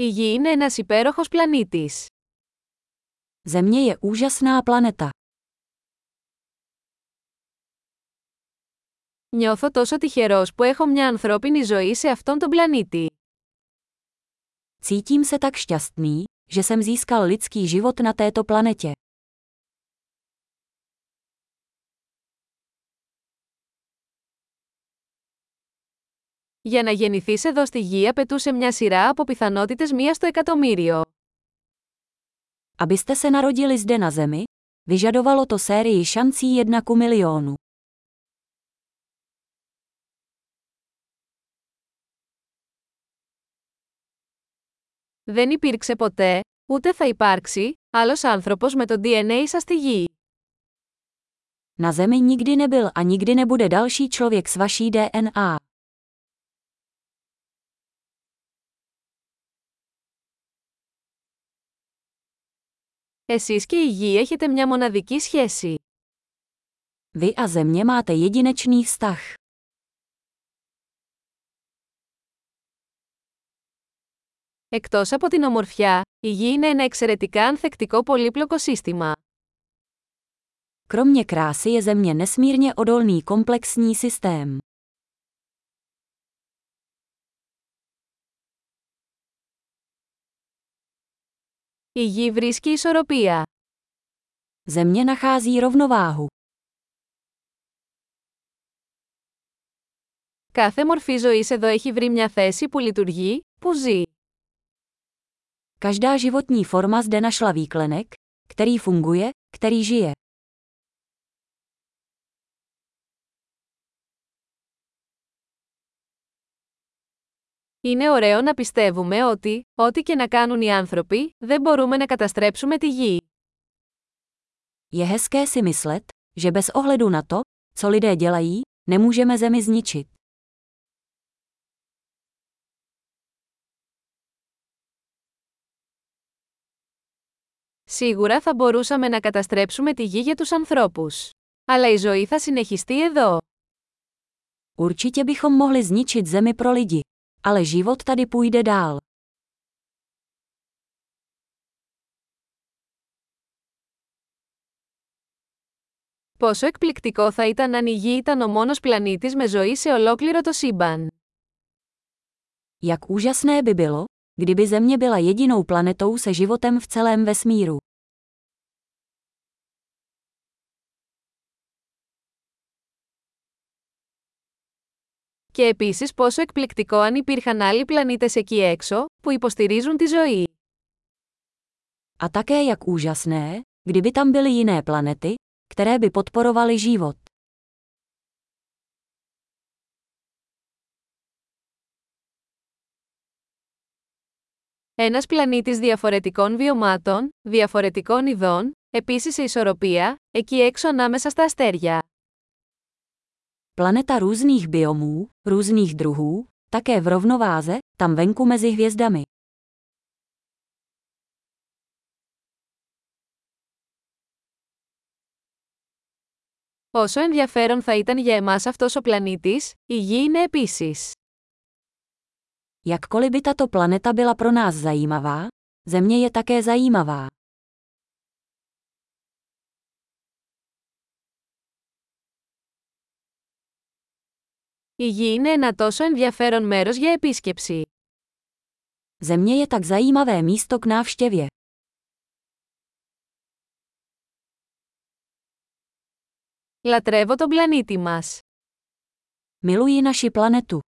Η Γη είναι ένας υπέροχος πλανήτης. Země je úžasná planeta. Νιώθω τόσο τυχερός που έχω μια ανθρώπινη ζωή σε αυτόν τον πλανήτη. Cítím se tak šťastný, že jsem získal lidský život na této planetě. Για να γεννηθείς εδώ στη γη απαιτούσε μια σειρά από πιθανότητες μία στο εκατομμύριο. Abyste se narodili zde na Zemi, vyžadovalo to sérii šancí jedna ku milionu. Δεν υπήρξε ποτέ, ούτε θα υπάρξει, άλλος άνθρωπος με το DNA σας στη γη. Na Zemi nikdy nebyl a nikdy nebude další člověk s vaší DNA. Εσείς και η γη έχετε μια μοναδική σχέση. Vy a Země máte jedinečný vztah. Εκτός από την ομορφιά, η γη είναι ένα εξαιρετικά ανθεκτικό πολύπλοκο σύστημα. Kromě krásy je Země nesmírně odolný komplexní systém. Η γη βρίσκει ισορροπία. Země nachází rovnováhu. Κάθε μορφή ζωής εδώ έχει βρει μια θέση που λειτουργεί, που ζει. Každá životní forma zde našla výklenek, který funguje, který žije. Είναι ωραίο να πιστεύουμε ότι, ό,τι και να κάνουν οι άνθρωποι, δεν μπορούμε να καταστρέψουμε τη γη. Je hezké si myslet, že bez ohledu na to, co lidé dělají, nemůžeme Zemi zničit. Σίγουρα θα μπορούσαμε να καταστρέψουμε τη γη για τους ανθρώπους. Αλλά η ζωή θα συνεχιστεί εδώ. Určitě bychom mohli zničit Zemi pro lidi. Ale život tady půjde dál. Πόσο εκπληκτικό θα ήταν αν η Γη ήταν ο μόνος πλανήτης με ζωή σε ολόκληρο το σύμπαν. Jak úžasné by bylo, kdyby Země byla jedinou planetou se životem v celém vesmíru. Και επίσης πόσο εκπληκτικό αν υπήρχαν άλλοι πλανήτες εκεί έξω, που υποστηρίζουν τη ζωή. A také jak úžasné, kdyby tam byly jiné planety, které by podporovaly život. Ένας πλανήτης διαφορετικών βιωμάτων, διαφορετικών ειδών, επίσης σε ισορροπία, εκεί έξω ανάμεσα στα αστέρια. Planeta různých biomů, různých druhů, také v rovnováze, tam venku mezi hvězdami. Όσο ενδιαφέρον θα ήταν για εμάς αυτός ο πλανήτης, η Γη είναι επίσης. Jakkoliv by tato planeta byla pro nás zajímavá, Země je také zajímavá. Η Γη είναι ένα τόσο ενδιαφέρον μέρος για επίσκεψη. Země je tak zajímavé místo k návštěvě. Λατρεύω τον πλανήτη μας. Miluji naši planetu.